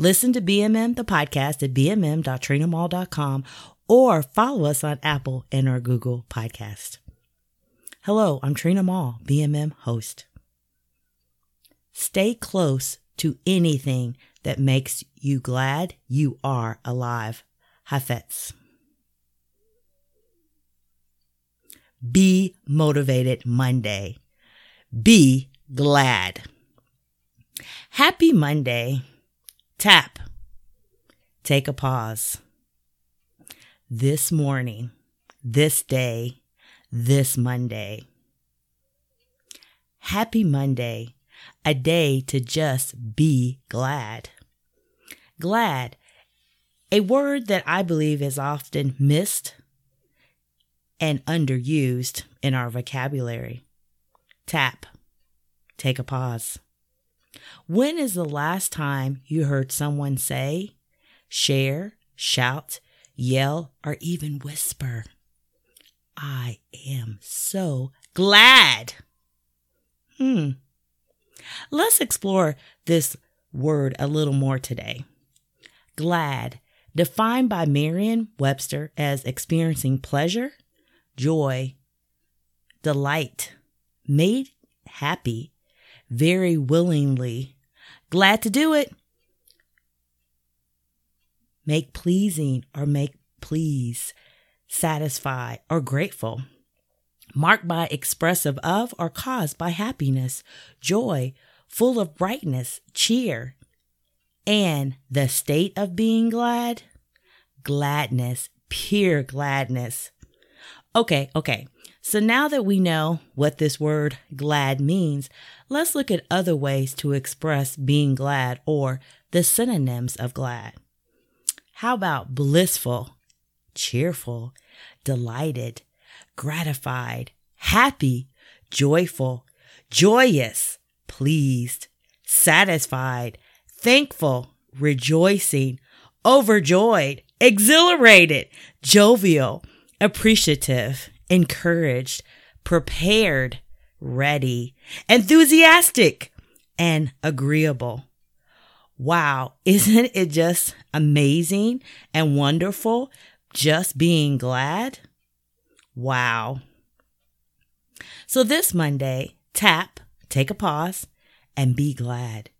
Listen to BMM, the podcast at bmm.trinamall.com or follow us on Apple and or Google Podcast. Hello, I'm Trina Mall, BMM host. Stay close to anything that makes you glad you are alive. Hafiz. Be motivated Monday. Be glad. Happy Monday. Tap. Take a pause. This morning, this day, this Monday. Happy Monday, a day to just be glad. Glad, a word that I believe is often missed and underused in our vocabulary. Tap, take a pause. When is the last time you heard someone say, share, shout, yell, or even whisper, I am so glad? Hmm. Let's explore this word a little more today. Glad, defined by Merriam Webster as experiencing pleasure, joy, delight, made happy, very willingly, glad to do it, make pleasing or make please, satisfy or grateful, marked by expressive of or caused by happiness, joy, full of brightness, cheer, and the state of being glad, gladness, pure gladness. Okay, okay. So now that we know what this word glad means, let's look at other ways to express being glad or the synonyms of glad. How about blissful, cheerful, delighted, gratified, happy, joyful, joyous, pleased, satisfied, thankful, rejoicing, overjoyed, exhilarated, jovial, appreciative, encouraged, prepared, ready, enthusiastic, and agreeable. Wow, isn't it just amazing and wonderful just being glad? Wow. So this Monday, tap, take a pause, and be glad.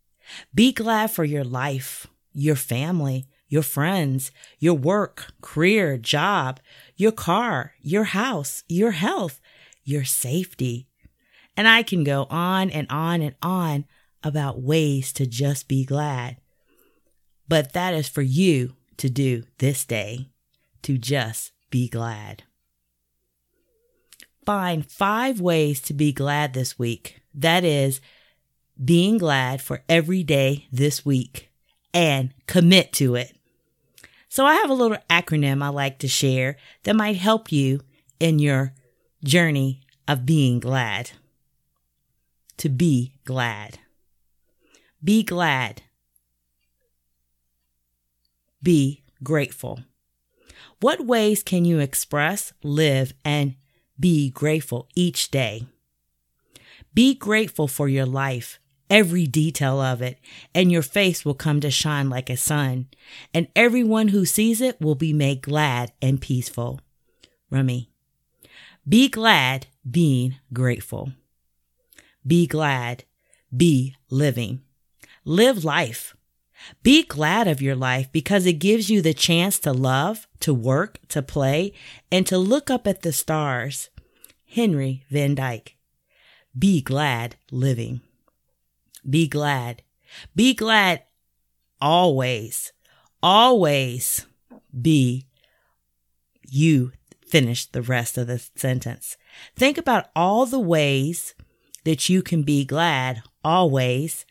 Be glad for your life, your family, your friends, your work, career, job, your car, your house, your health, your safety. And I can go on and on and on about ways to just be glad. But that is for you to do this day, to just be glad. Find five ways to be glad this week. That is, being glad for every day this week and commit to it. So I have a little acronym I like to share that might help you in your journey of being glad. To be glad. Be glad. Be grateful. What ways can you express, live, and be grateful each day? Be grateful for your life, every detail of it, and your face will come to shine like a sun, and everyone who sees it will be made glad and peaceful. Rumi. Be glad being grateful. Be glad. Be living. Live life. Be glad of your life because it gives you the chance to love, to work, to play, and to look up at the stars. Henry Van Dyke. Be glad living. Be glad. Be glad always. Always be you finish the rest of the sentence. Think about all the ways that you can be glad always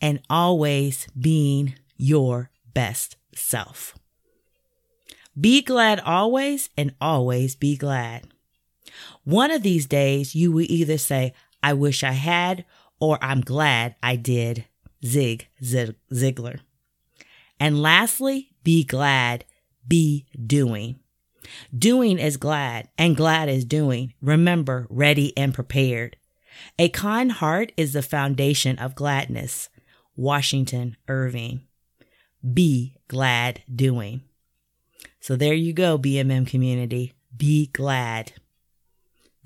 and always being your best self. Be glad always and always be glad. One of these days, you will either say, I wish I had, or I'm glad I did. Zig Zig Ziglar. And lastly, be glad, be doing. Doing is glad, and glad is doing. Remember, ready and prepared. A kind heart is the foundation of gladness. Washington Irving. Be glad doing. So there you go, BMM community. Be glad.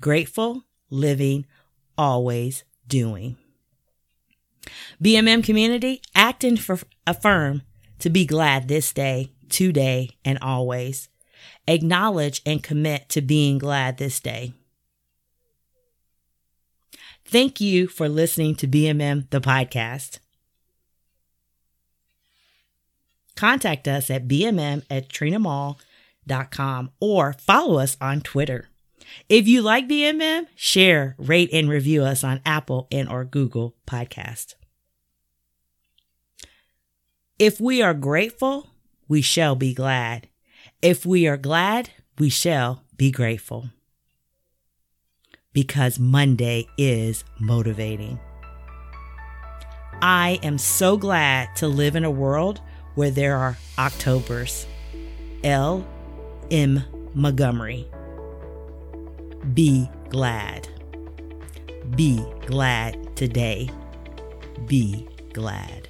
Grateful, living, always doing. BMM community, act and affirm to be glad this day, today, and always. Acknowledge and commit to being glad this day. Thank you for listening to BMM, the podcast. Contact us at bmm at trinamall.com or follow us on Twitter. If you like BMM, share, rate, and review us on Apple and or Google Podcast. If we are grateful, we shall be glad. If we are glad, we shall be grateful. Because Monday is motivating. I am so glad to live in a world where there are Octobers. L. M. Montgomery. Be glad. Be glad today. Be glad.